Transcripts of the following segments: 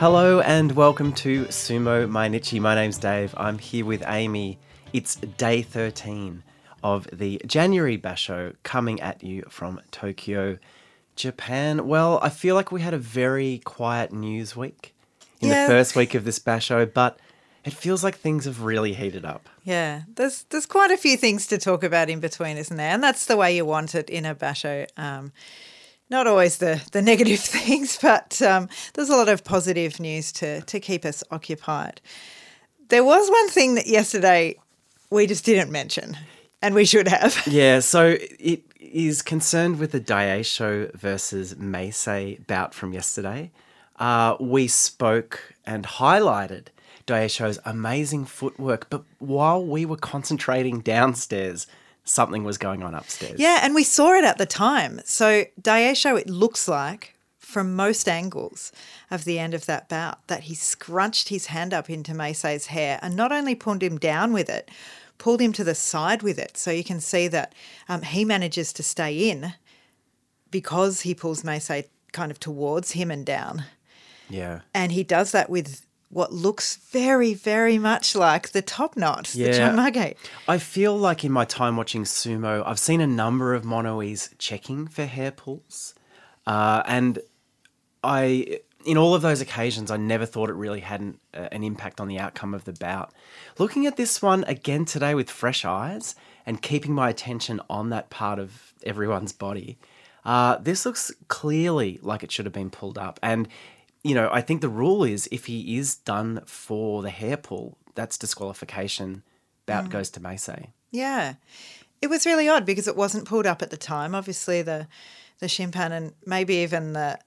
Hello and welcome to Sumo Mainichi. My name's Dave. I'm here with Amy. It's day 13 of the January Basho coming at you from Tokyo, Japan. Well, I feel like we had a very quiet news week in Yeah. the first week of this Basho, but it feels like things have really heated up. Yeah, there's there's quite a few things to talk about in between, isn't there? And that's the way you want it in a basho. Um, not always the the negative things, but um, there's a lot of positive news to to keep us occupied. There was one thing that yesterday we just didn't mention, and we should have. Yeah, so it is concerned with the Daisho versus Meisei bout from yesterday. Uh, we spoke and highlighted Daisho's amazing footwork, but while we were concentrating downstairs, something was going on upstairs. Yeah, and we saw it at the time. So Daisho, it looks like from most angles of the end of that bout that he scrunched his hand up into Meisei's hair and not only pulled him down with it, pulled him to the side with it. So you can see that um, he manages to stay in because he pulls Meisei kind of towards him and down. Yeah. And he does that with what looks very, very much like the top knot, the Yeah. chonmage. I feel like in my time watching sumo, I've seen a number of monoes checking for hair pulls. Uh, and I, in all of those occasions, I never thought it really had an, uh, an impact on the outcome of the bout. Looking at this one again today with fresh eyes and keeping my attention on that part of everyone's body, uh, this looks clearly like it should have been pulled up. And, you know, I think the rule is if he is done for the hair pull, that's disqualification. Bout goes to Meisei. Yeah. It was really odd because it wasn't pulled up at the time. Obviously the the shimpan and maybe even the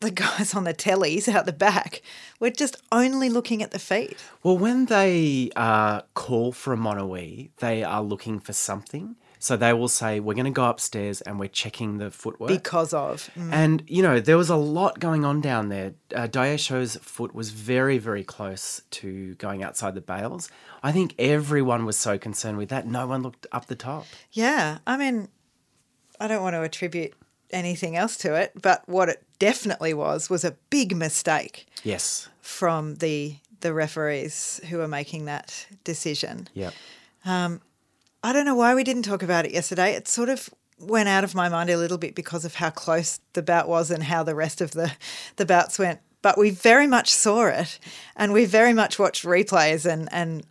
the guys on the tellies out the back were just only looking at the feet. Well, when they uh, call for a monoe, they are looking for something. So they will say, We're going to go upstairs and we're checking the footwork. Because of. Mm. and, you know, there was a lot going on down there. Uh, Daisho's foot was very, very close to going outside the bales. I think everyone was so concerned with that. No one looked up the top. Yeah. I mean, I don't want to attribute anything else to it, but what it definitely was was a big mistake Yes. from the the referees who were making that decision. Yep. I don't know why we didn't talk about it yesterday. It sort of went out of my mind a little bit because of how close the bout was and how the rest of the, the bouts went. But we very much saw it and we very much watched replays and, and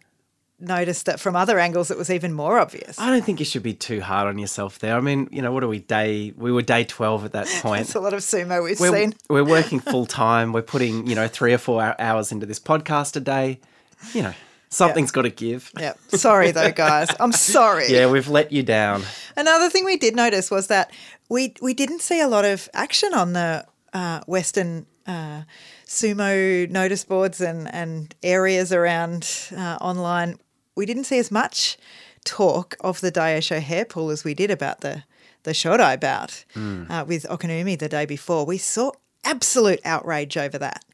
noticed that from other angles it was even more obvious. I don't think you should be too hard on yourself there. I mean, you know, what are we, day, we were day 12 at that point. It's a lot of sumo we've we're, seen. we're working full time. We're putting, you know, three or four hours into this podcast a day. You know, something's got to give. Yeah. Sorry though, guys. I'm sorry. Yeah, we've let you down. Another thing we did notice was that we we didn't see a lot of action on the uh, Western uh, sumo notice boards and, and areas around uh, online. We didn't see as much talk of the Daisho hair pull as we did about the the Shodai bout uh, with Okinoumi the day before. We saw absolute outrage over that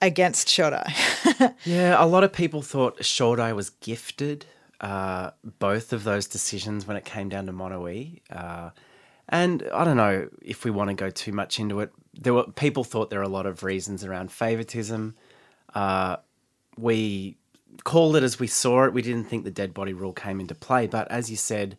against Shodai. Yeah, a lot of people thought Shodai was gifted uh, both of those decisions when it came down to Monoe. Uh, and I don't know if we want to go too much into it. There were people thought there were a lot of reasons around favoritism. Uh, we called it as we saw it. We didn't think the dead body rule came into play, but as you said,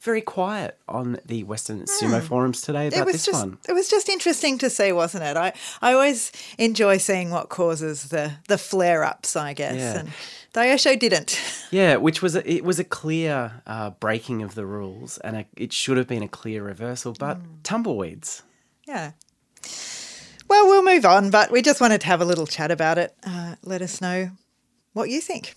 very quiet on the Western sumo forums today about this just one. it was just interesting to see, wasn't it? I, I always enjoy seeing what causes the the flare ups, I guess. Yeah. And Daisho didn't. Yeah, which was a, it was a clear uh, breaking of the rules, and a, it should have been a clear reversal. But tumbleweeds. yeah. Well, we'll move on, but we just wanted to have a little chat about it. Uh, let us know what you think.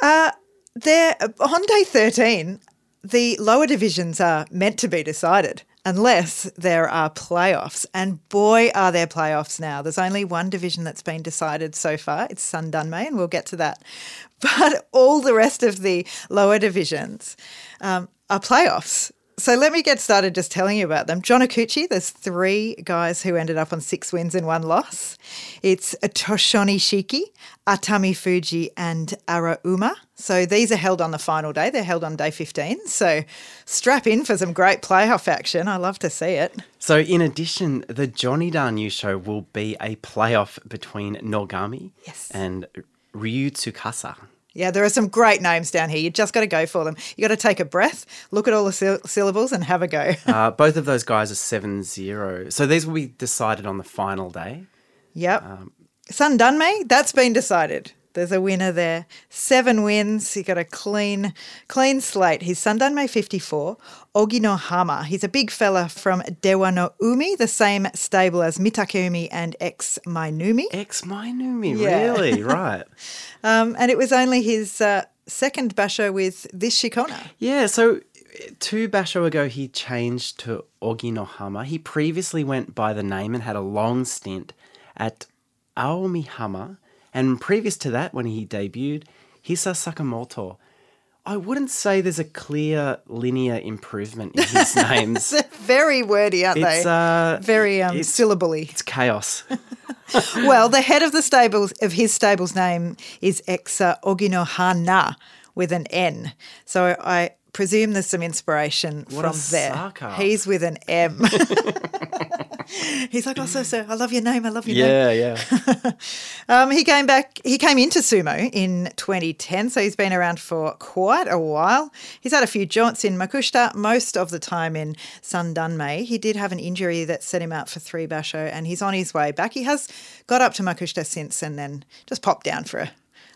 Uh, there on day thirteen, the lower divisions are meant to be decided unless there are playoffs. And boy, are there playoffs now. There's only one division that's been decided so far. It's Sun Sandanmei, and we'll get to that. But all the rest of the lower divisions um, are playoffs. So let me get started just telling you about them. Jonokuchi, there's three guys who ended up on six wins and one loss. It's Toshoni Shiki, Atami Fuji, and Arauma. So these are held on the final day. They're held on day 15. So strap in for some great playoff action. I love to see it. So, in addition, the Jonidan show will be a playoff between Nogami Yes. and Ryu Tsukasa. Yeah, there are some great names down here. You just got to go for them. You got to take a breath, look at all the syll- syllables, and have a go. Uh, both of those guys are seven zero. So, these will be decided on the final day. Yep. Sandanmei, that's been decided. There's a winner there. Seven wins. He got a clean, clean slate. He's Sandanmei 54. Ogino Hama. He's a big fella from Dewa no Umi, the same stable as Mitakeumi and ex Mainoumi. Ex Mainoumi, Yeah. really? right. Um, and it was only his uh, second basho with this Shikona. Yeah, so two basho ago he changed to Oginohama. He previously went by the name and had a long stint at Aomihama. And previous to that, when he debuted, Hisa Sakamoto. I wouldn't say there's a clear linear improvement in his names. Very wordy, aren't It's they? uh, very um, it's- syllable-y. it's chaos. well, the head of the stables of his stable's name is Exa Oginohana with an N. So I presume there's some inspiration What from there. He's with an M. He's like, oh, so, so, I love your name. I love your name. yeah, yeah. Um, he came back, he came into sumo in 2010, so he's been around for quite a while. He's had a few jaunts in Makushita, most of the time in Sandanmei. He did have an injury that set him out for three basho, and he's on his way back. He has got up to Makushita since and then just popped down for a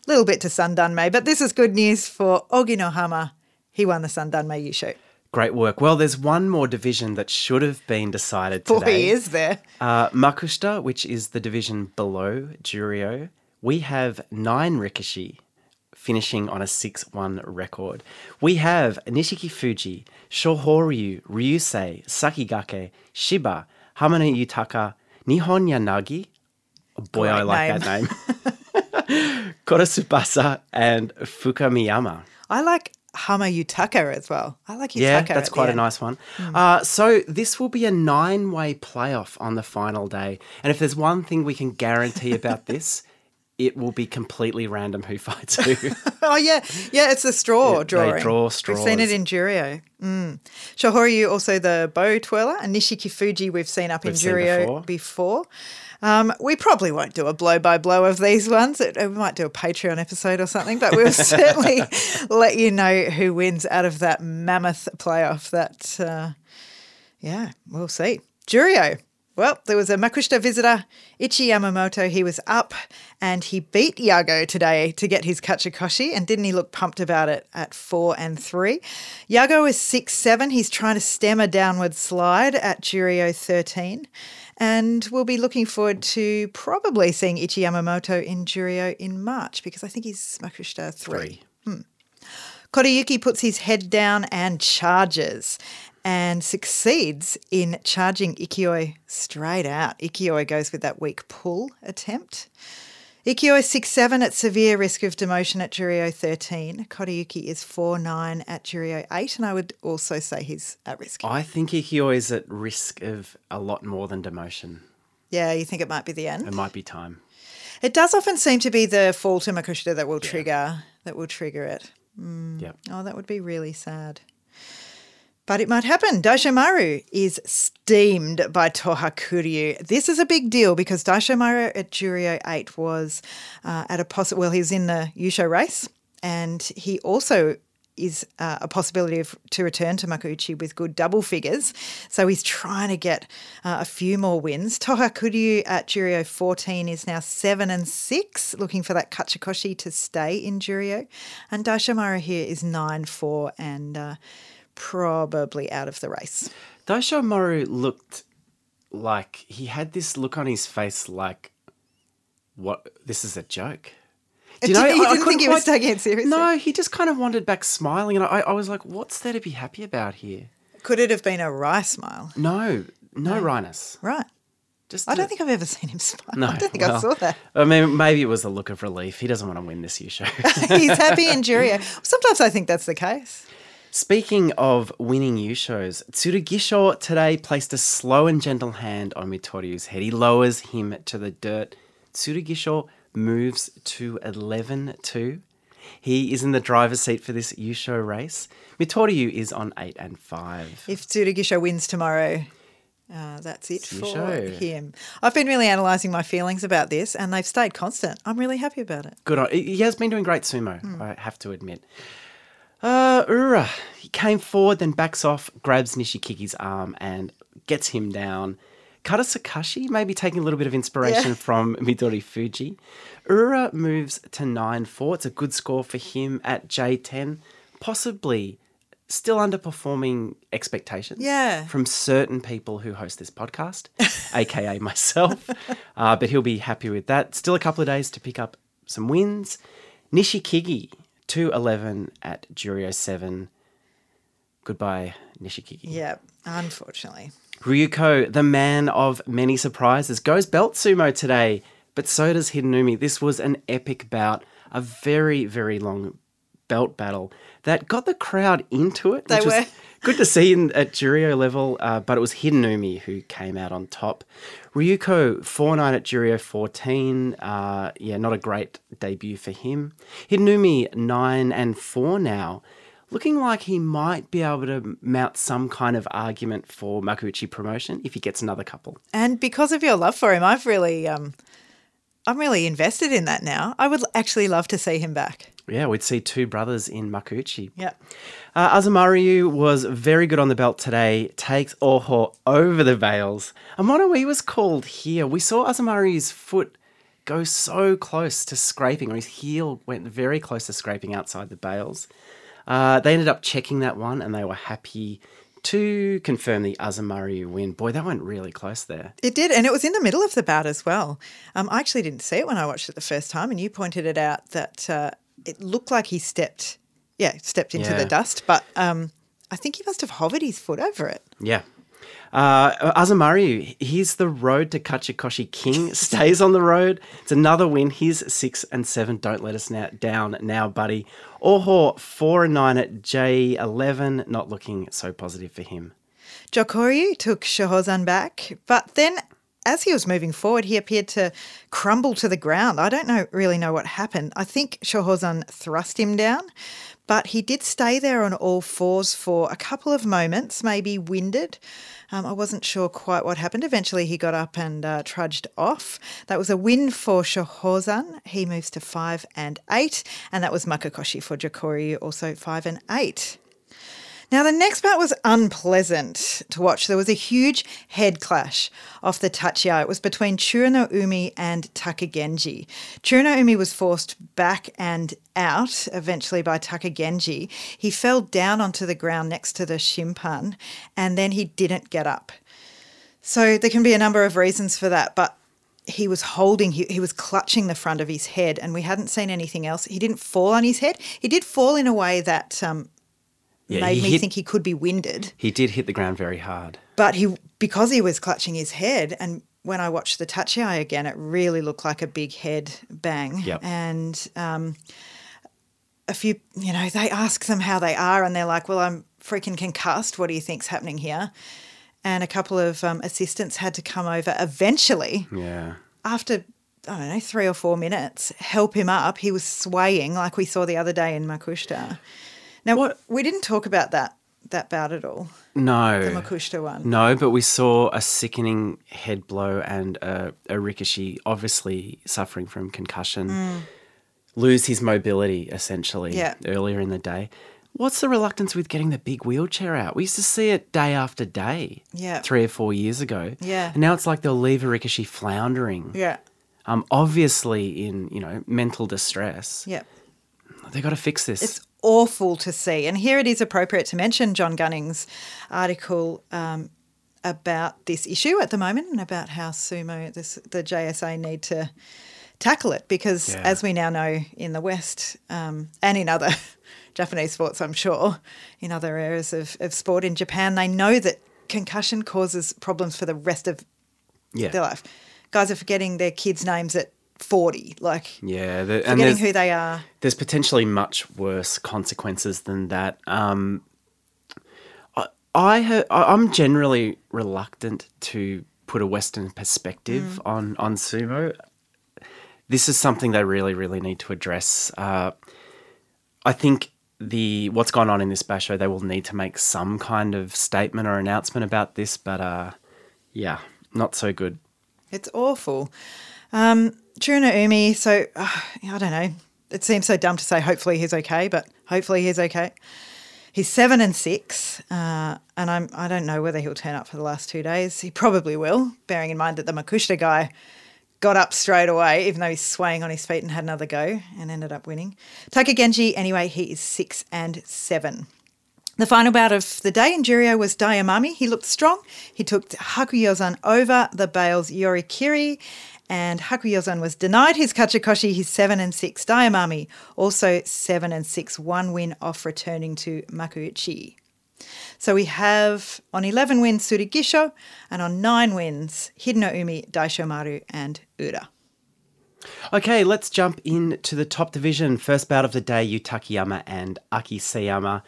little bit to Sandanmei. But this is good news for Oginohama. He won the Sandanmei Yusho. Great work. Well, there's one more division that should have been decided Boy, today. is there. Uh, Makushita, which is the division below Juryo, we have nine Rikishi finishing on a 6 1 record. We have Nishiki Fuji, Shohoryu, Ryusei, Sakigake, Shiba, Hamane Yutaka, Nihon Yanagi. Boy, I Great like that name. Korosubasa and Fukamiyama. I like Hama Yutaka as well. I like Yutaka. Yeah, at that's quite a nice one. Uh, so this will be a nine-way playoff on the final day, and if there's one thing we can guarantee about this, it will be completely random who fights who. Oh yeah, yeah. It's a straw Yeah, they drawing. draw We've seen it in Juryo. Mm. Shohoryu also the bow twirler, and Nishiki Fuji we've seen up We've in Juryo before. before. Um, we probably won't do a blow by blow of these ones. It- We might do a Patreon episode or something, but we'll certainly let you know who wins out of that mammoth playoff. That, uh, yeah, we'll see. Juryo. Well, there was a Makushita visitor, Ichi Yamamoto. He was up and he beat Yago today to get his Kachikoshi. And didn't he look pumped about it at four and three? Yago is six seven. He's trying to stem a downward slide at Juryo 13. And we'll be looking forward to probably seeing Ichi Yamamoto in Juryo in March because I think he's Makushita three. Three. Hmm. Kotoyuki puts his head down and charges and succeeds in charging Ikioi straight out. Ikioi goes with that weak pull attempt. Ikioi 6 7 at severe risk of demotion at Juryo 13. Kotoyuki is 4 9 at Juryo 8, and I would also say he's at risk. I think Ikio is at risk of a lot more than demotion. Yeah, you think it might be the end? It might be time. It does often seem to be the fall to Makushita that will trigger that will trigger it. Mm. Yep. Oh, that would be really sad. But it might happen. Daishomaru is steamed by Toha Kuryu. This is a big deal because Daishomaru at Juryo 8 was uh, at a possible, well, he's in the Yusho race and he also is uh, a possibility of to return to Makuuchi with good double figures. So he's trying to get uh, a few more wins. Toha Kuryu at Juryo 14 is now 7 and 6, looking for that Kachikoshi to stay in Juryo. And Daishomaru here is 9 4 and uh, probably out of the race. Daishomaru looked like he had this look on his face like, what? This is a joke. Do You I- I didn't think he was quite- taking it seriously? No, he just kind of wandered back smiling, and I, I was like, "What's there to be happy about here?" Could it have been a wry smile? No, no, Rhinus. Right. Just I don't a- think I've ever seen him smile. No, I don't think I saw that. I mean, maybe it was a look of relief. He doesn't want to win this year show. He's happy in Juryo. Sometimes I think that's the case. Speaking of winning U shows, Tsurugisho today placed a slow and gentle hand on Mitoryu's head. He lowers him to the dirt. Tsurugisho moves to 11 2. He is in the driver's seat for this Yusho race. Mitoryu is on 8 and 5. If Tsurugisho wins tomorrow, uh, that's it for Yusho. him. I've been really analysing my feelings about this, and they've stayed constant. I'm really happy about it. Good on. He has been doing great sumo, I have to admit. Uh, Ura, he came forward, then backs off, grabs Nishikigi's arm, and gets him down. Katasukashi, maybe taking a little bit of inspiration Yeah. from Midori Fuji. Ura moves to 9 4. It's a good score for him at J10. Possibly still underperforming expectations Yeah. from certain people who host this podcast, aka myself. Uh, but he'll be happy with that. Still a couple of days to pick up some wins. Nishikigi, 2 11 at Juryo 7. Goodbye, Nishikigi. Yeah, unfortunately. Ryuko, the man of many surprises, goes belt sumo today, but so does Hidenoumi. This was an epic bout, a very, very long belt battle that got the crowd into it. They which was were. Good to see in, at Juryo level, uh, but it was Hidenoumi who came out on top. Ryuko, 4 9 at Juryo 14. Uh, yeah, not a great debut for him. Hidenoumi, 9 and 4 now looking like he might be able to mount some kind of argument for Makuuchi promotion if he gets another couple. And because of your love for him, I've really, um, I'm really invested in that now. I would actually love to see him back. Yeah, we'd see two brothers in Makuuchi. Yeah. Uh, Azumaryu was very good on the belt today, takes Oho over the veils. And Monoe was called here. We saw Azumaryu's foot go so close to scraping, or his heel went very close to scraping outside the bales. Uh, they ended up checking that one and they were happy to confirm the Azumariu win. Boy, that went really close there. It did, and it was in the middle of the bout as well. Um, I actually didn't see it when I watched it the first time, and you pointed it out that uh, it looked like he stepped, yeah, stepped into Yeah. the dust, but um, I think he must have hovered his foot over it. Yeah. Uh, Azumaryu, he's the road to Kachikoshi King, stays on the road. It's another win. He's six and seven. Don't let us now, down now, buddy. Oho, four and nine at J11. Not looking so positive for him. Jokoryu took Shohozan back, but then as he was moving forward, he appeared to crumble to the ground. I don't know really know what happened. I think Shohozan thrust him down, but he did stay there on all fours for a couple of moments, maybe winded. Um, I wasn't sure quite what happened. Eventually, he got up and uh, trudged off. That was a win for Shohozan. He moves to five and eight, and that was Makekoshi for Jokoryu, also five and eight. Now, the next part was unpleasant to watch. There was a huge head clash off the Tachiai. It was between Churano Umi and Takagenji. Churano Umi was forced back and out eventually by Takagenji. He fell down onto the ground next to the shimpan and then he didn't get up. So there can be a number of reasons for that, but he was holding, he, he was clutching the front of his head, and we hadn't seen anything else. He didn't fall on his head. He did fall in a way that um, Yeah, made me hit- think he could be winded. He did hit the ground very hard. But he, because he was clutching his head, and when I watched the tachiai again, it really looked like a big head bang. Yep. And um, a few, you know, they ask them how they are, and they're like, "Well, I'm freaking concussed. What do you think's happening here?" And a couple of um, assistants had to come over eventually Yeah. after I don't know three or four minutes, help him up. He was swaying like we saw the other day in Makushita. Now, What- we didn't talk about that that bout at all, No. the Makushita one. No, but we saw a sickening head blow and a, a Rikishi, obviously suffering from concussion, lose his mobility essentially Mm. Yeah. earlier in the day. What's the reluctance with getting the big wheelchair out? We used to see it day after day, Yeah. three or four years ago. Yeah. and now it's like they'll leave a Rikishi floundering. Yeah, Um, obviously in you know mental distress. yeah. They got to fix this. It's awful to see. And here it is appropriate to mention John Gunning's article um, about this issue at the moment and about how sumo, this, the JSA, need to tackle it because, Yeah. as we now know in the West um, and in other Japanese sports, I'm sure, in other areas of, of sport in Japan, they know that concussion causes problems for the rest of yeah, their life. Guys are forgetting their kids' names at 40, like yeah. The, and forgetting who they are. there's potentially much worse consequences than that. Um, I ha- I- I'm generally reluctant to put a Western perspective on on sumo. This is something they really, really need to address. Uh, I think the what's gone on in this basho, they will need to make some kind of statement or announcement about this. But uh, yeah, not so good. It's awful. Um, Chiruna Umi, so uh, I don't know. It seems so dumb to say hopefully he's okay, but hopefully he's okay. He's seven and six, uh, and I'm I don't know whether he'll turn up for the last two days. He probably will, bearing in mind that the Makushita guy got up straight away, even though he's swaying on his feet and had another go and ended up winning. Taka Genji, anyway, he is six and seven. The final bout of the day in Juryo was Daiamami. He looked strong. He took Hakuyozan over the Bales Yorikiri, and Hakuyozan was denied his Kachikoshi, his 7 and 6. Daiamami also 7 and 6, one win off returning to Makuuchi. So we have on 11 wins Tsurugisho, and on 9 wins Hideno Umi, Daishomaru, and Ura. Okay, let's jump into the top division. First bout of the day, Yutakayama and Akiseyama.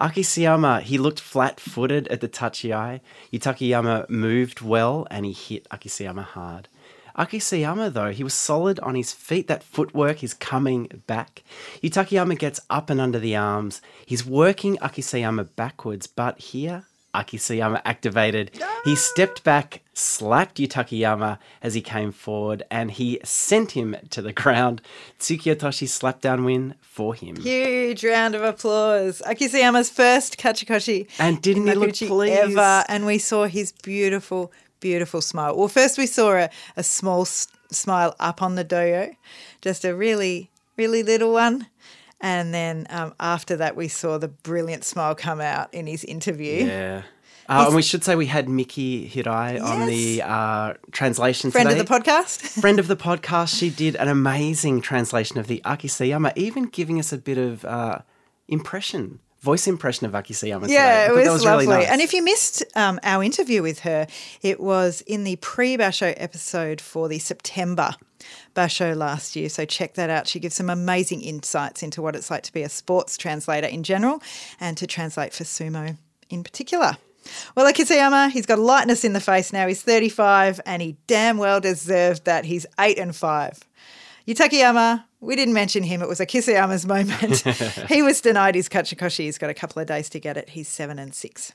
Akiseyama, he looked flat footed at the tachiai. Yutakayama moved well and he hit Akiseyama hard. Akiseyama, though, he was solid on his feet. That footwork is coming back. Yutakayama gets up and under the arms. He's working Akiseyama backwards, but here Akiseyama activated. He stepped back, slapped Yutakayama as he came forward, and he sent him to the ground. Tsukiotoshi slap down win for him. Huge round of applause. Akiseyama's first Kachikoshi. And didn't he look pleased? Ever. And we saw his beautiful, beautiful smile. Well, first we saw a, a small s- smile up on the dohyo, just a really, really little one. And then um, after that, we saw the brilliant smile come out in his interview. Yeah. Uh, and we should say we had Mickey Hirai on the uh, translation Friend today. of the podcast. Friend of the podcast. She did an amazing translation of the Akiseyama, even giving us a bit of uh, impression, voice impression of Akiseyama. today. I Yeah, it was, that was lovely. Really nice. And if you missed um, our interview with her, it was in the pre Basho episode for the September Basho last year. So check that out. She gives some amazing insights into what it's like to be a sports translator in general and to translate for sumo in particular. Well, Akiseyama, he's got lightness in the face now. He's 35 and he damn well deserved that. He's 8 and 5. Yutakayama, we didn't mention him. It was Akiseyama's moment. he was denied his Kachikoshi. He's got a couple of days to get it. He's 7 and 6.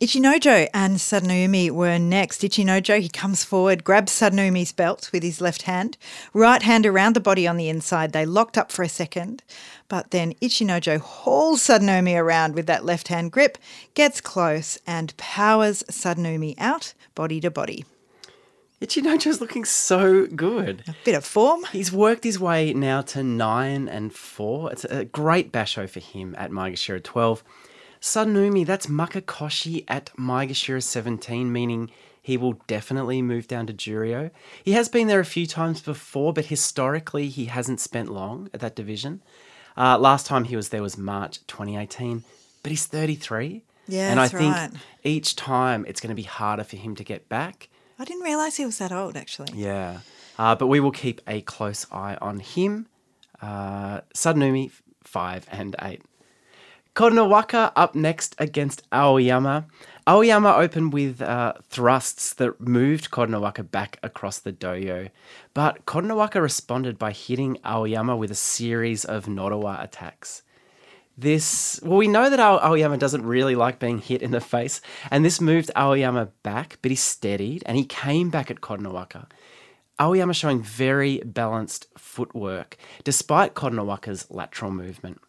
Ichinojo and Sadanoumi were next. Ichinojo, he comes forward, grabs Sadanoumi's belt with his left hand, right hand around the body on the inside. They locked up for a second, but then Ichinojo hauls Sadanoumi around with that left hand grip, gets close, and powers Sadanumi out, body to body. Ichinojo's looking so good. A Bit of form. He's worked his way now to nine and four. It's a great basho for him at Maegashira 12. Sadanoumi, that's Makekoshi at Maegashira 17, meaning he will definitely move down to Juryo. He has been there a few times before, but historically he hasn't spent long at that division. Uh, last time he was there was March 2018, but he's 33. Yeah, and I think right. each time it's going to be harder for him to get back. I didn't realise he was that old, actually. Yeah. Uh, but we will keep a close eye on him. Uh, Sadanoumi, 5 and 8. Kotonowaka up next against Aoyama. Aoyama opened with uh, thrusts that moved Kotonowaka back across the dohyo, but Kotonowaka responded by hitting Aoyama with a series of nodowa attacks. This, well, we know that Ao- Aoyama doesn't really like being hit in the face, and this moved Aoyama back, but he steadied and he came back at Kotonowaka. Aoyama showing very balanced footwork, despite Kotonowaka's lateral movement.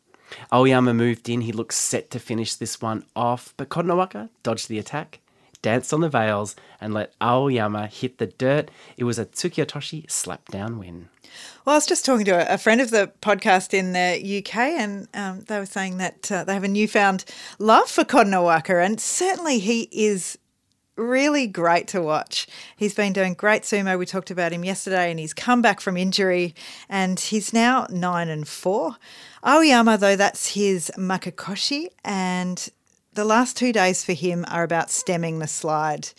Aoyama moved in, he looked set to finish this one off, but Koronawaka dodged the attack, danced on the veils, and let Aoyama hit the dirt. It was a Tsukiotoshi slap down win. Well, I was just talking to a, a friend of the podcast in the UK, and um, they were saying that uh, they have a newfound love for Kotonowaka, and certainly he is really great to watch. He's been doing great sumo. We talked about him yesterday, and he's come back from injury, and he's now nine and four. Aoyama, though, that's his makekoshi, and the last two days for him are about stemming the slide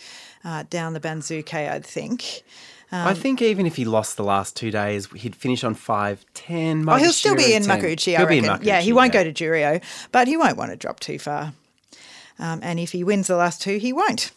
uh, down the banzuke, I think. Um, I think even if he lost the last two days, he'd finish on 5 10. Oh, he'll still be in Makuuchi, I He'll be in reckon. Makuuchi. yeah, he won't go to Juryo, but he won't want to drop too far. Um, and if he wins the last two, he won't.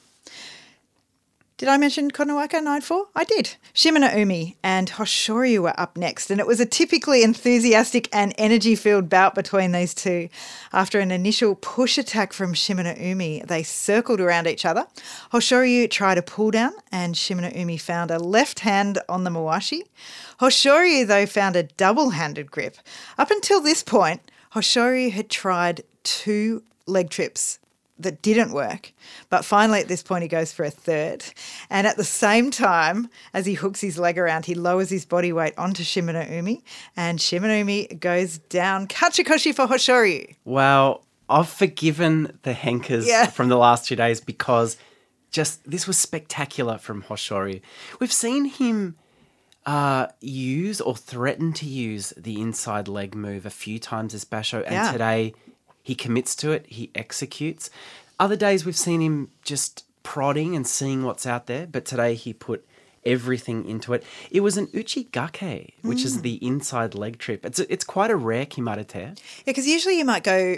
Did I mention Kotonowaka 9 4? I did. Shimano Umi and Hoshoryu were up next, and it was a typically enthusiastic and energy filled bout between these two. After an initial push attack from Shimano Umi, they circled around each other. Hoshoryu tried a pull down, and Shimano Umi found a left hand on the Mawashi. Hoshoryu, though, found a double handed grip. Up until this point, Hoshoryu had tried two leg trips that didn't work. But finally, at this point, he goes for a third. And at the same time, as he hooks his leg around, he lowers his body weight onto Shimano Umi, and Shimano Umi goes down. Kachikoshi for Hoshoryu. Wow, I've forgiven the henkas Yeah. from the last two days because just this was spectacular from Hoshoryu. We've seen him uh, use or threaten to use the inside leg move a few times as basho, and Yeah. today he commits to it, he executes. Other days we've seen him just prodding and seeing what's out there, but today he put everything into it. It was an uchigake, which Mm. is the inside leg trip. It's it's quite a rare kimarite. Yeah, because usually you might go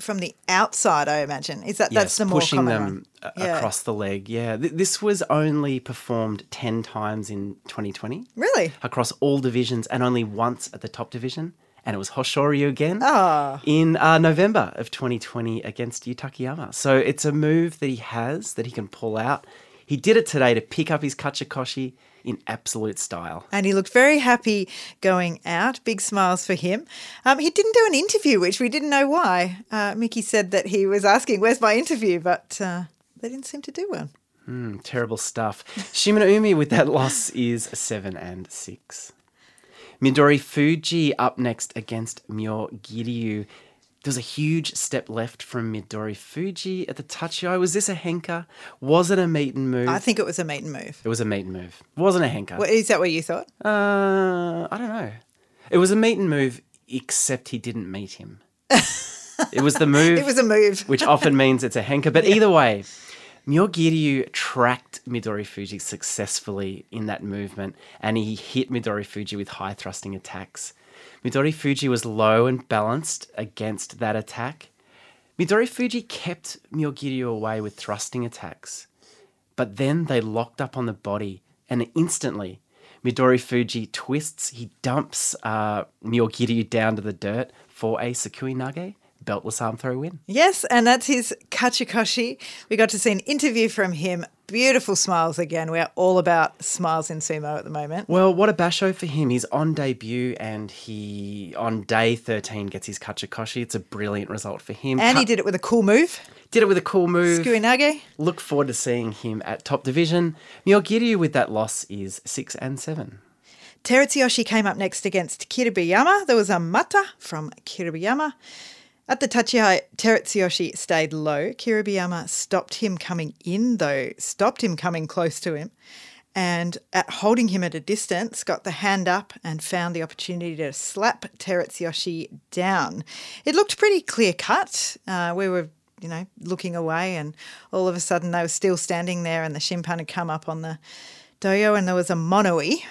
from the outside, I imagine. Is that that's yes, the more pushing common them one? a- Yeah. across the leg. Yeah, Th- this was only performed ten times in 2020 Really? across all divisions, and only once at the top division. And it was Hoshoryu again Ah. in uh, November of 2020 against Yutakayama. So it's a move that he has that he can pull out. He did it today to pick up his kachikoshi in absolute style. And he looked very happy going out. Big smiles for him. Um, he didn't do an interview, which we didn't know why. Uh, Mickey said that he was asking, Where's my interview? But uh, they didn't seem to do one. Mm, terrible stuff. Shimano Umi with that loss is seven and six. Midori Fuji up next against Myo Giryu. There's a huge step left from Midori Fuji at the Tachiai. Was this a henka? Was it a meet and move? I think it was a meet and move. it was a meet and move. Wasn't a. What, is that what you thought? Uh, I don't know. It was a meet and move, except he didn't meet him. it was the move. It was a move. which often means it's a henka. But either way, Myogiryu tracked Midori Fuji successfully in that movement, and he hit Midori Fuji with high thrusting attacks. Midori Fuji was low and balanced against that attack. Midori Fuji kept Myogiryu away with thrusting attacks, but then they locked up on the body, and instantly, Midori Fuji twists. He dumps uh, down to the dirt for a Sukuinage beltless arm throw win. Yes, and that's his Kachikoshi. We got to see an interview from him. Beautiful smiles again. We're all about smiles in sumo at the moment. Well, what a basho for him. He's on debut and he, on day 13, gets his Kachikoshi. It's a brilliant result for him. And he did it with a cool move. did it with a cool move. Sukuinage. Look forward to seeing him at top division. Myogiryu with that loss is 6 and 7. Terutsuyoshi came up next against Kiribayama. There was a mata from Kiribayama. At the Tachiai, Terutsuyoshi stayed low. Kiribayama stopped him coming in, though, stopped him coming close to him. And at holding him at a distance, got the hand up and found the opportunity to slap Terutsuyoshi down. It looked pretty clear cut. Uh, we were, you know, looking away, and all of a sudden they were still standing there, and the shimpan had come up on the dohyo, and there was a monoe.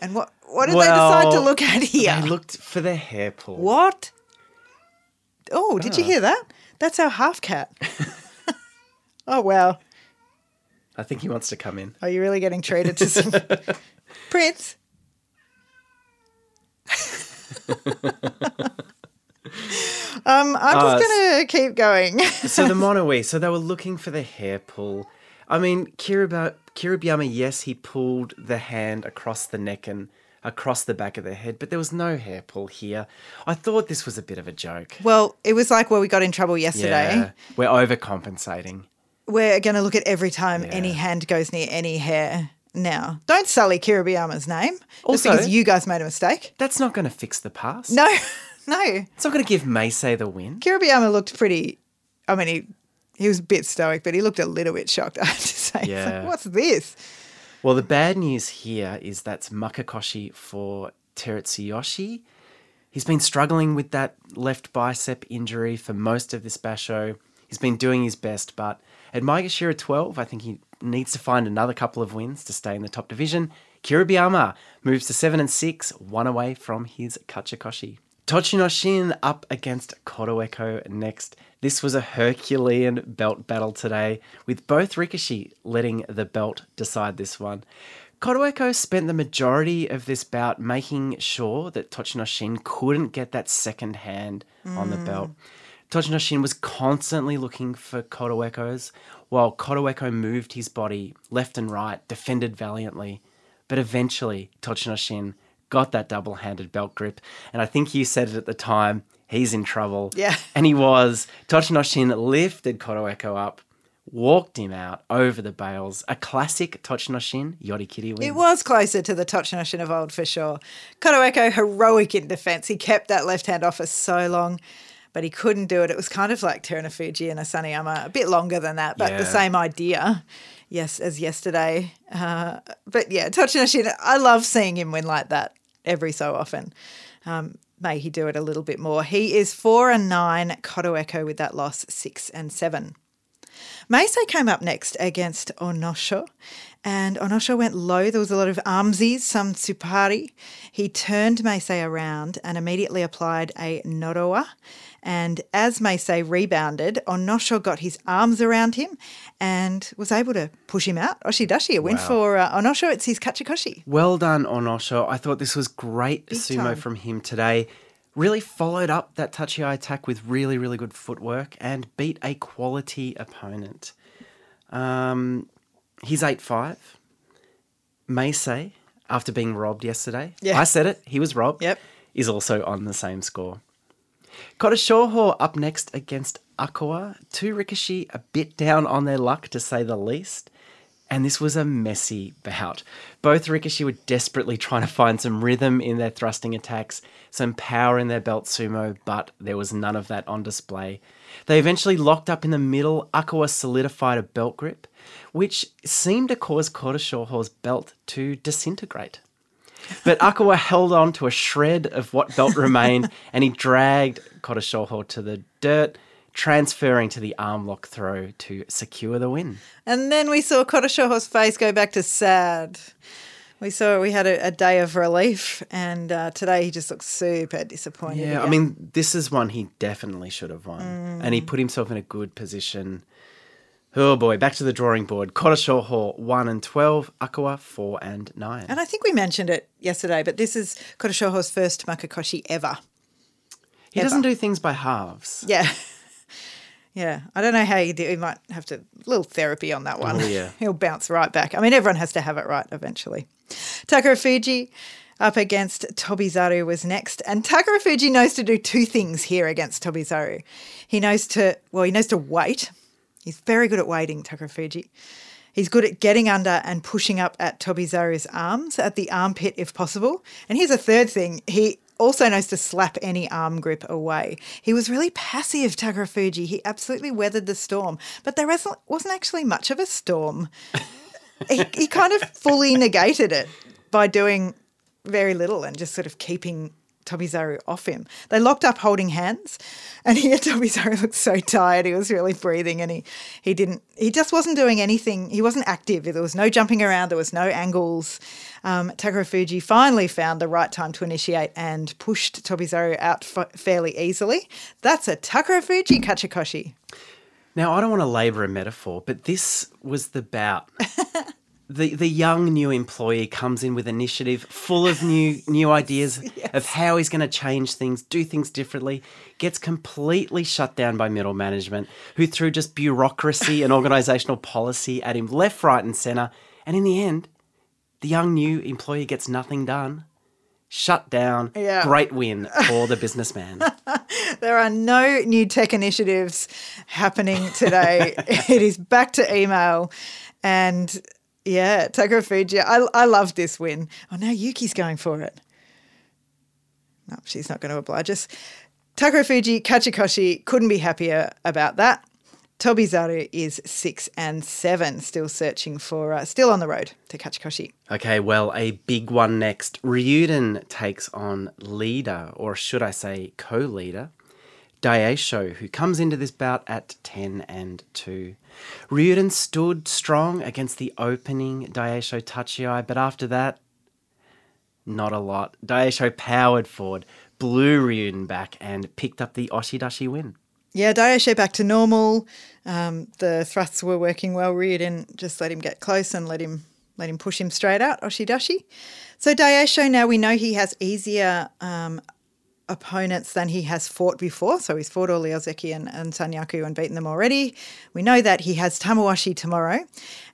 And what what did they decide to look at here? They looked for the hair pull. what? Oh, did you hear that? That's our half cat. oh wow. I think he wants to come in. Are you really getting treated to some Prince? um, I'm Uh, just gonna keep going. so the monoe, so they were looking for the hair pull. I mean, Kiriba, Kiribayama, yes, he pulled the hand across the neck and across the back of the head, but there was no hair pull here. I thought this was a bit of a joke. well, it was like where we got in trouble yesterday. Yeah, we're overcompensating. We're going to look at every time Yeah. any hand goes near any hair. Now, don't sully Kiribayama's name just because you guys made a mistake. That's not going to fix the past. No, no. It's not going to give Meisei the win. Kiribiyama looked pretty. I mean, he he was a bit stoic, but he looked a little bit shocked. I have to say, It's like, Yeah. what's this? Well, the bad news here is that's Makekoshi for Terutsuyoshi. He's been struggling with that left bicep injury for most of this basho. He's been doing his best, but at Maegashira 12, I think he needs to find another couple of wins to stay in the top division. Kiribayama moves to 7 and 6, one away from his Kachikoshi. Tochinoshin up against Kotoeko next. This was a Herculean belt battle today, with both Rikishi letting the belt decide this one. Kotoeko spent the majority of this bout making sure that Tochinoshin couldn't get that second hand on the belt. Tochinoshin was constantly looking for Kotoeko's, while Kotoeko moved his body left and right, defended valiantly. But eventually, Tochinoshin got that double handed belt grip. And I think you said it at the time he's in trouble. Yeah. And he was. Tochinoshin lifted Kotoeko up, walked him out over the bales. A classic Tochinoshin Yorikiri win. It was closer to the Tochinoshin of old for sure. Kotoeko heroic in defence. He kept that left hand off for so long, but he couldn't do it. It was kind of like Terunofuji and Asanoyama, a bit longer than that, but Yeah. the same idea. Yes, as yesterday. Uh, but yeah, Tochinoshin, I love seeing him win like that every so often. Um, may he do it a little bit more. He is four and nine. Kotoeko with that loss, six and seven. Meisei came up next against Onosho, and Onosho went low. There was a lot of armsies, some tsupari. He turned Meisei around and immediately applied a nodowa. And as Meisei, rebounded, Onosho got his arms around him and was able to push him out. Oshidashi, a win Wow. for uh, Onosho. It's his kachikoshi. Well done, Onosho. I thought this was great Big sumo time. from him today. Really followed up that tachiai attack with really, really good footwork and beat a quality opponent. Um, he's 8 5. Meisei, after being robbed yesterday, Yeah. I said it, he was robbed, Yep. is also on the same score. Kotoshoho up next against Akua. Two Rikishi a bit down on their luck, to say the least. And this was a messy bout. Both Rikishi were desperately trying to find some rhythm in their thrusting attacks, some power in their belt sumo, but there was none of that on display. They eventually locked up in the middle. Akua solidified a belt grip, which seemed to cause Kotoshoho's belt to disintegrate. But Akua held on to a shred of what belt remained and he dragged Kotoshoho to the dirt, transferring to the arm lock throw to secure the win. And then we saw Kotoshoho's face go back to sad. We saw we had a, a day of relief, and uh, today he just looks super disappointed. Yeah, I mean, this is one he definitely should have won. And he put himself in a good position. Oh boy, back to the drawing board. Kotoshoho 1 and 12, Akua 4 and 9. And I think we mentioned it yesterday, but this is Kotoshoho's first Makekoshi ever. he ever. doesn't do things by halves. Yeah. Yeah. I don't know how you do. You might have to, a little therapy on that one. Oh, yeah. He'll bounce right back. I mean, everyone has to have it right eventually. Takara Fuji up against Tobizaru was next. And Takara Fuji knows to do two things here against Tobizaru. He knows to, well, he knows to wait. He's very good at waiting, Takara Fuji. He's good at getting under and pushing up at Toby Tobizaru's arms, at the armpit if possible. And here's a third thing he also knows to slap any arm grip away. He was really passive, Takara Fuji. He absolutely weathered the storm, but there wasn't, wasn't actually much of a storm. he, he kind of fully negated it by doing very little and just sort of keeping Tobizaru off him. They locked up holding hands, and here Tobizaru looked so tired. He was really breathing, and he he didn't. He just wasn't doing anything. He wasn't active. There was no jumping around. There was no angles. Um, Takara Fuji finally found the right time to initiate and pushed Tobizaru out f- fairly easily. That's a Takara Fuji kachikoshi. Now, I don't want to labour a metaphor, but this was the bout. the the young new employee comes in with initiative, full of new new ideas of how he's going to change things, do things differently. Gets completely shut down by middle management, who threw just bureaucracy and organisational policy at him left, right, and centre. And in the end, the young new employee gets nothing done. Shut down. Yeah. Great win for the businessman. There are no new tech initiatives happening today. it is back to email. And yeah, Takara Fuji, I, I love this win. Oh, now Yuki's going for it. No, she's not going to oblige us. Takara Fuji, Kachikoshi, couldn't be happier about that. Tobizaru is six and seven, still searching for, uh, still on the road to Kachikoshi. Okay, well, a big one next. Ryuden takes on leader, or should I say co leader, Daisho, who comes into this bout at 10 and 2. Ryuden stood strong against the opening Daisho Tachiai, but after that, Not a lot. Daisho powered forward, blew Ryuden back, and picked up the Oshidashi win. Yeah, Daisho back to normal. Um, the thrusts were working well. Ryuden just let him get close and let him let him push him straight out. Oshidashi. So Daisho now we know he has easier um, opponents than he has fought before. So he's fought all Ozeki and, and Sanyaku and beaten them already. We know that he has Tamawashi tomorrow,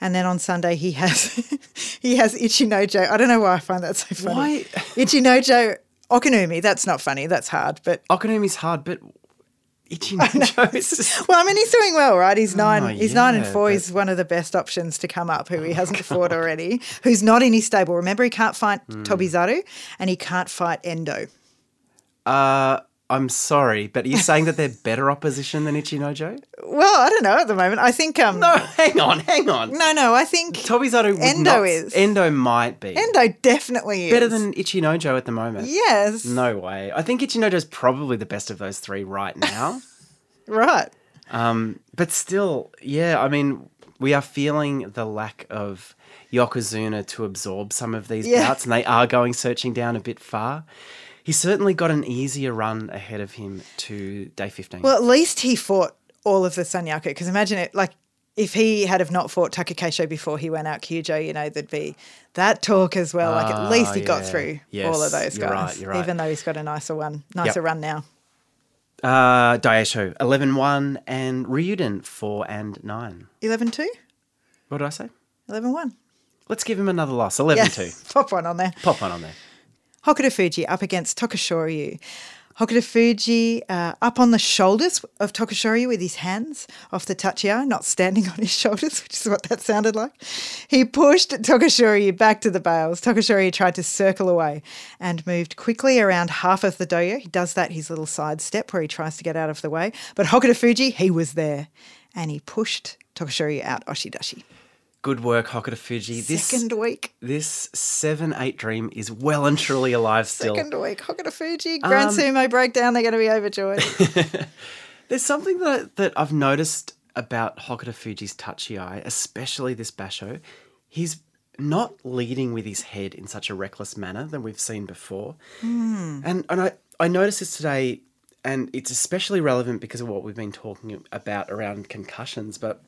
and then on Sunday he has he has Ichinojo. I don't know why I find that so funny. Why? Ichinojo Okinoumi. That's not funny. That's hard, but Okinoumi's hard, but Ichinojo is well, I mean, he's doing well, right? He's nine. Oh, he's nine and four. but- He's one of the best options to come up, who he hasn't fought already. Who's not in his stable? Remember, he can't fight Hmm. Tobizaru, and he can't fight Endo. Uh, I'm sorry, but are you saying that they're better opposition than Ichinojo? Well, I don't know at the moment. I think um, No, hang on, hang on. no, no. I think Tobizaru would Endo not, is. Endo might be Endo definitely is better than Ichinojo at the moment. yes, No way. I think Ichinojo's probably the best of those three right now. right. um, but still, yeah, I mean, we are feeling the lack of Yokozuna to absorb some of these Yeah. bouts, and they are going searching down a bit far. He's certainly got an easier run ahead of him to day 15. Well, at least he fought all of the Sanyaku. Because imagine it, like if he had have not fought Takakeisho before he went out Kyujo, you know, there'd be that talk as well. like at least he got through Yes, all of those you're right, guys, you're right. even though he's got a nicer one, nicer run now. Uh, Daisho, 11 1, and Ryuden, 4 and 9. 11 2? What did I say? 11 1. Let's give him another loss. 11 Yeah, 2. pop one on there. Pop one on there. Hokuto Fuji up against Tokushoryu. Hokuto Fuji uh, up on the shoulders of Tokushoryu with his hands off the tachiai, not standing on his shoulders, which is what that sounded like. He pushed Tokushoryu back to the bales. Tokushoryu tried to circle away and moved quickly around half of the dohyo. He does that, his little side step where he tries to get out of the way. But Hokuto Fuji, he was there and he pushed Tokushoryu out Oshidashi. Good work, Hokuto Fuji. This, Second week. this 7 8 dream is well and truly alive still. Second week, Hokuto Fuji, Grand Um, Sumo breakdown. They're going to be overjoyed. There's something that, that I've noticed about Hokuto Fuji's tachiai, especially this basho. He's not leading with his head in such a reckless manner than we've seen before. And and I, I noticed this today, and it's especially relevant because of what we've been talking about around concussions, but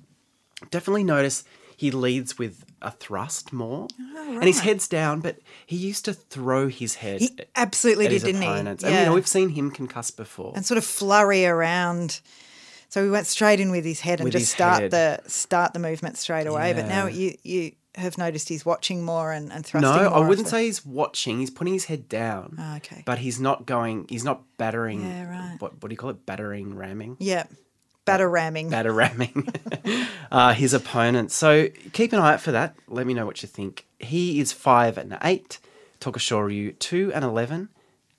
definitely notice he leads with a thrust more. Oh, and his head's down, but he used to throw his head He absolutely did, didn't opponents. he? And you know, we've seen him concuss before. and sort of flurry around. So we went straight in with his head and With just start head. the start the movement straight away. But now you you have noticed he's watching more and, and thrusting. No, I wouldn't say he's watching. He's putting his head down. Oh, okay. But he's not going. He's not battering. Yeah, right. What, what do you call it? Battering, ramming, Yeah, batter ramming. batter ramming. uh, his opponent. So keep an eye out for that. Let me know what you think. He is five and eight. Tokushoryu two and eleven.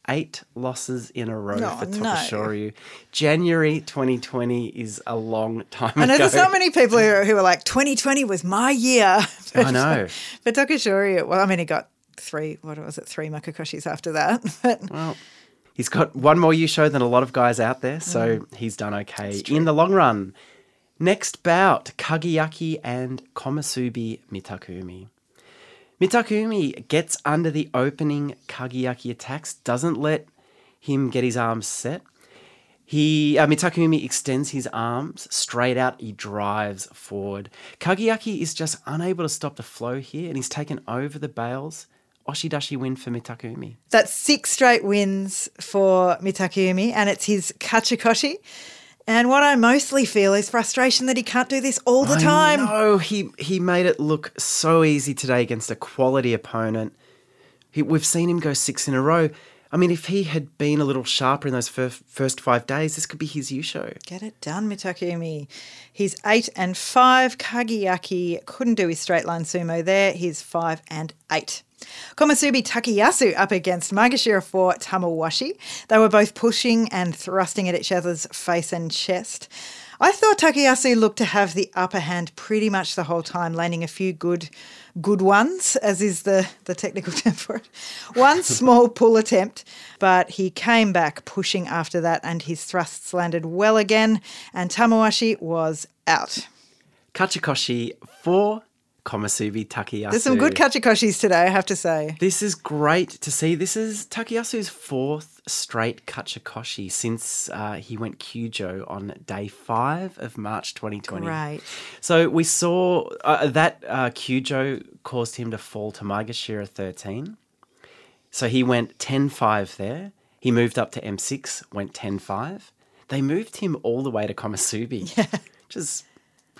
Eight losses in a row Oh, for no. January 2020 is a long time I know ago. there's not many people who are, who are like 2020 was my year. I know. But Tokushori, well, I mean, he got three. What was it? Three Makekoshis after that. But Well, he's got one more yusho than a lot of guys out there, so Mm. he's done okay in the long run. Next bout, Kagayaki and Komusubi Mitakeumi. Mitakeumi gets under the opening Kagayaki attacks, doesn't let him get his arms set. He uh, Mitakeumi extends his arms straight out. He drives forward. Kagayaki is just unable to stop the flow here, and he's taken over the bales. Oshidashi win for Mitakeumi. that's six straight wins for Mitakeumi, and it's his Kachikoshi. And what I mostly feel is frustration that he can't do this all the time. No, he he made it look so easy today against a quality opponent. He, we've seen him go six in a row. I mean, if he had been a little sharper in those first, first five days, this could be his yusho. Get it done, Mitakeumi. He's eight and five. Kagayaki couldn't do his straight line sumo there. He's five and eight. Komusubi Takayasu up against Maegashira for Tamawashi. They were both pushing and thrusting at each other's face and chest. I thought Takayasu looked to have the upper hand pretty much the whole time, landing a few good good ones, as is the, the technical term for it. One small pull attempt, but he came back pushing after that and his thrusts landed well again and Tamawashi was out. Kachikoshi four, Komusubi Takayasu. There's some good Kachikoshis today, I have to say. This is great to see. This is Takayasu's fourth straight Kachikoshi since uh, he went Kyujo on day five of March 2020. Right. So we saw uh, that uh, Kyujo caused him to fall to Maegashira 13. So he went 10 5 there. He moved up to M6, went 10 5. They moved him all the way to Komusubi, yeah. which is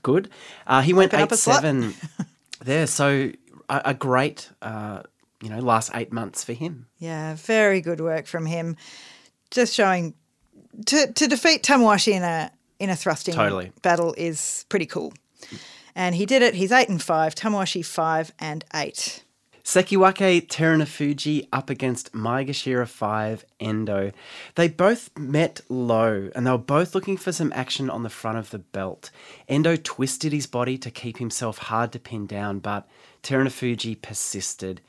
good. Uh, he went 8 7 there. So a, a great, uh, you know, last eight months for him. Yeah, very good work from him. Just showing to, to defeat Tamawashi in a in a thrusting Totally. battle is pretty cool. And he did it. He's eight and five. Tamawashi five and eight. Sekiwake Terunofuji up against Maegashira 5 Endo. They both met low and they were both looking for some action on the front of the belt. Endo twisted his body to keep himself hard to pin down, but Terunofuji persisted.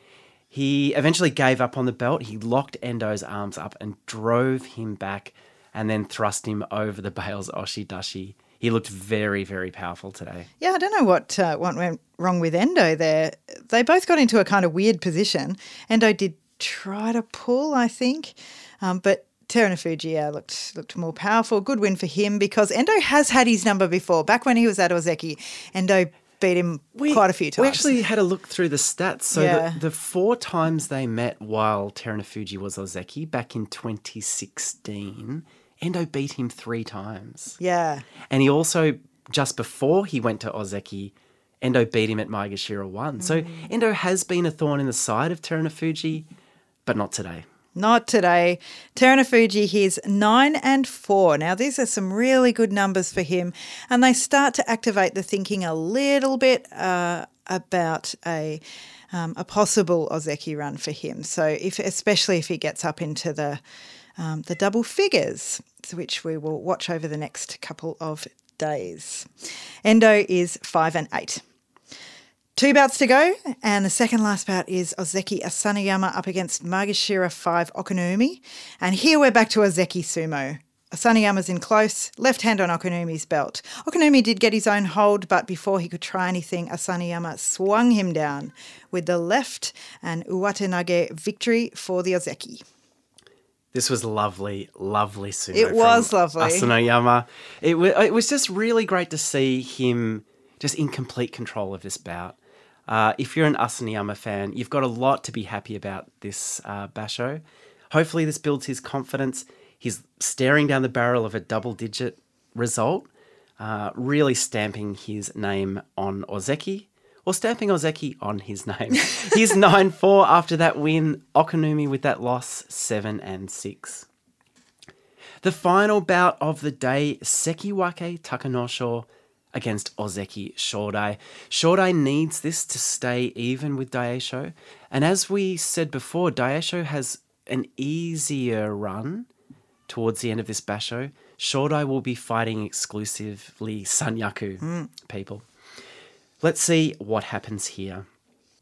He eventually gave up on the belt. He locked Endo's arms up and drove him back and then thrust him over the bales Oshidashi. He looked very, very powerful today. Yeah, I don't know what uh, what went wrong with Endo there. They both got into a kind of weird position. Endo did try to pull, I think, um, but Terunofuji yeah, looked looked more powerful. Good win for him because Endo has had his number before. Back when he was at Ozeki, Endo beat him We- quite a few times. We actually had a look through the stats. So Yeah. the, the four times they met while Terunofuji was Ozeki back in 2016, Endo beat him three times. yeah, And he also, just before he went to Ozeki, Endo beat him at Maegashira 1. So Mm. Endo has been a thorn in the side of Terunofuji, but not today. Not today. Terunofuji, he's nine and four. Now, these are some really good numbers for him, and they start to activate the thinking a little bit uh, about a um, a possible Ozeki run for him. So, if especially if he gets up into the um, the double figures, which we will watch over the next couple of days. Endo is five and eight. Two bouts to go, and the second last bout is Ozeki Asanoyama up against Maegashira 5 Okinoumi. And here we're back to Ozeki Sumo. Asanoyama's in close, left hand on Okinoumi's belt. Okinoumi did get his own hold, but before he could try anything, Asanoyama swung him down with the left and Uwatenage victory for the Ozeki. This was lovely, lovely sumo. It was lovely. Asanoyama. It, wa it was just really great to see him just in complete control of this bout. Uh, if you're an Asanoyama fan, you've got a lot to be happy about this uh, basho. Hopefully, this builds his confidence. He's staring down the barrel of a double digit result, uh, really stamping his name on Ozeki, or stamping Ozeki on his name. He's 9 4 after that win. Okinoumi with that loss, 7 and 6. The final bout of the day, Sekiwake Takanosho against Ozeki Shodai. Shodai needs this to stay even with Daisho. And as we said before, Daisho has an easier run towards the end of this basho. Shodai will be fighting exclusively Sanyaku hmm. people. Let's see what happens here.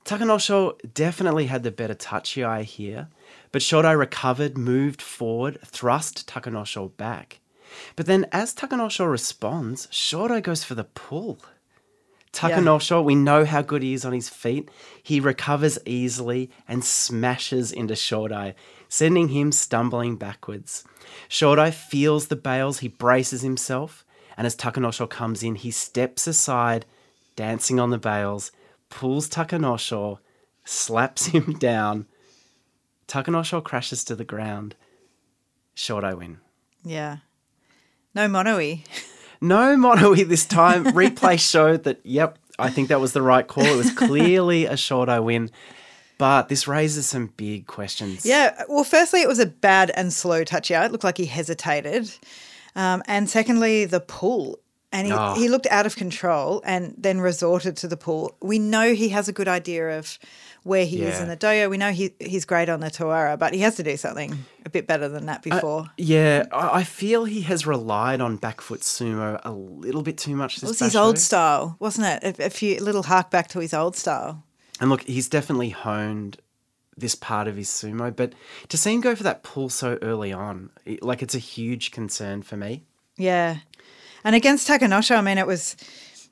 Takanosho definitely had the better tachiai here, but Shodai recovered, moved forward, thrust Takanosho back. But then as Takanosho responds, Shodai goes for the pull. Takanosho, we know how good he is on his feet. He recovers easily and smashes into Shodai, sending him stumbling backwards. Shodai feels the bales, he braces himself, and as Takanosho comes in, he steps aside, dancing on the bales, pulls Takanosho, slaps him down. Takanosho crashes to the ground. Shodai win. Yeah. No Mono-ii. No Mono-ii this time. Replay showed that, yep, I think that was the right call. It was clearly a short I win. But this raises some big questions. Yeah. Well, firstly, it was a bad and slow tachiai. It looked like he hesitated. Um, and secondly, the pull. And he, Oh. he looked out of control and then resorted to the pull. We know he has a good idea of where he is in the dohyo. We know he, he's great on the Tawara, but he has to do something a bit better than that uh, before. Yeah, I I feel he has relied on back foot sumo a little bit too much this it was his old style, wasn't it? A, a few a little hark back to his old style. And look, he's definitely honed this part of his sumo, but to see him go for that pull so early on, like it's a huge concern for me. Yeah. And against Takanosho, I mean, it was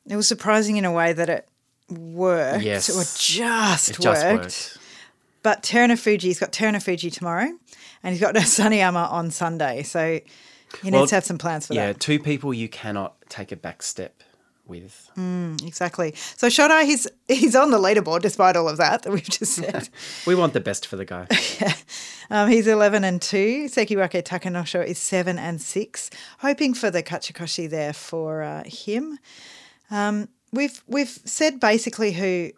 it was surprising in a way that it worked Yes. or just, It worked. just worked. But Terunofuji, he's got Terunofuji tomorrow and he's got Saniyama on Sunday. So he Well, needs to have some plans for that. Yeah, two people you cannot take a back step with. Exactly. So Shodai, he's he's on the leaderboard despite all of that that we've just said. We want the best for the guy. um, he's 11 and 2. Sekiwake Takanosho is 7 and 6. Hoping for the Kachikoshi there for uh, him. Um, we've we've said basically who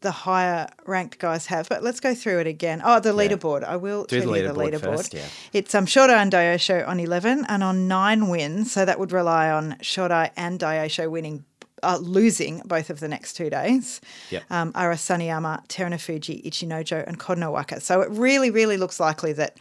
the higher ranked guys have, but let's go through it again. Oh, the leaderboard. I will Do tell the you the leaderboard first, yeah. It's um, Shodai and Daisho on 11 and on 9 wins. So that would rely on Shodai and Daisho winning, uh, losing both of the next two days. Yep. Um, are Terunofuji, Ichinojo, and Kotonowaka. So it really, really looks likely that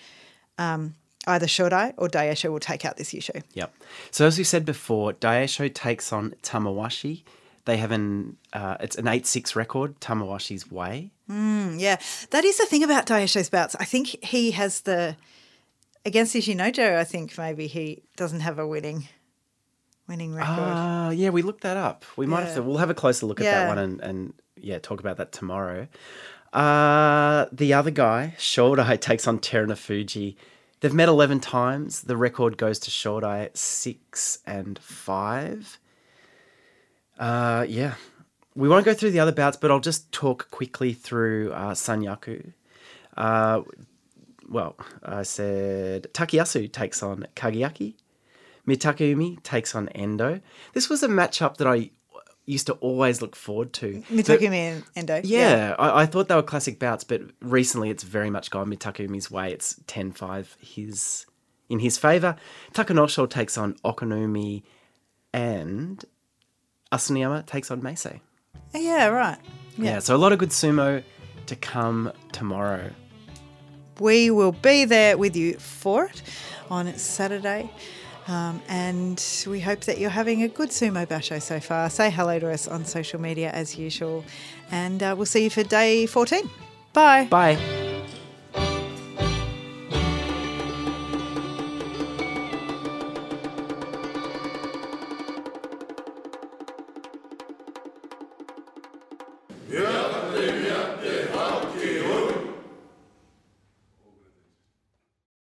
um, either Shodai or Daisho will take out this yusho. Yep. So as we said before, Daisho takes on Tamawashi. They have an uh, it's an eight six record, Tamawashi's way. Yeah, that is the thing about Daisho's bouts. I think he has the against Ichinojo. I think maybe he doesn't have a winning winning record. Ah, yeah, we looked that up. We might have to. We'll have a closer look at that one and, and yeah, talk about that tomorrow. Uh, the other guy, Shodai, takes on Terunofuji. They've met eleven times. The record goes to Shodai six and five. Uh, yeah, we won't go through the other bouts, but I'll just talk quickly through uh, Sanyaku. Uh, well, I said Takayasu takes on Kagayaki. Mitakeumi takes on Endo. This was a matchup that I used to always look forward to. Mitakeumi and Endo. Yeah, I, I thought they were classic bouts, but recently it's very much gone Mitakeumi's way. It's 10-5 his in his favour. Takanosho takes on Okinoumi and Asanoyama takes on Meisei. yeah, right. Yeah. so a lot of good sumo to come tomorrow. We will be there with you for it on Saturday. Um, and we hope that you're having a good sumo basho so far. Say hello to us on social media as usual. And uh, we'll see you for day 14. Bye. Bye.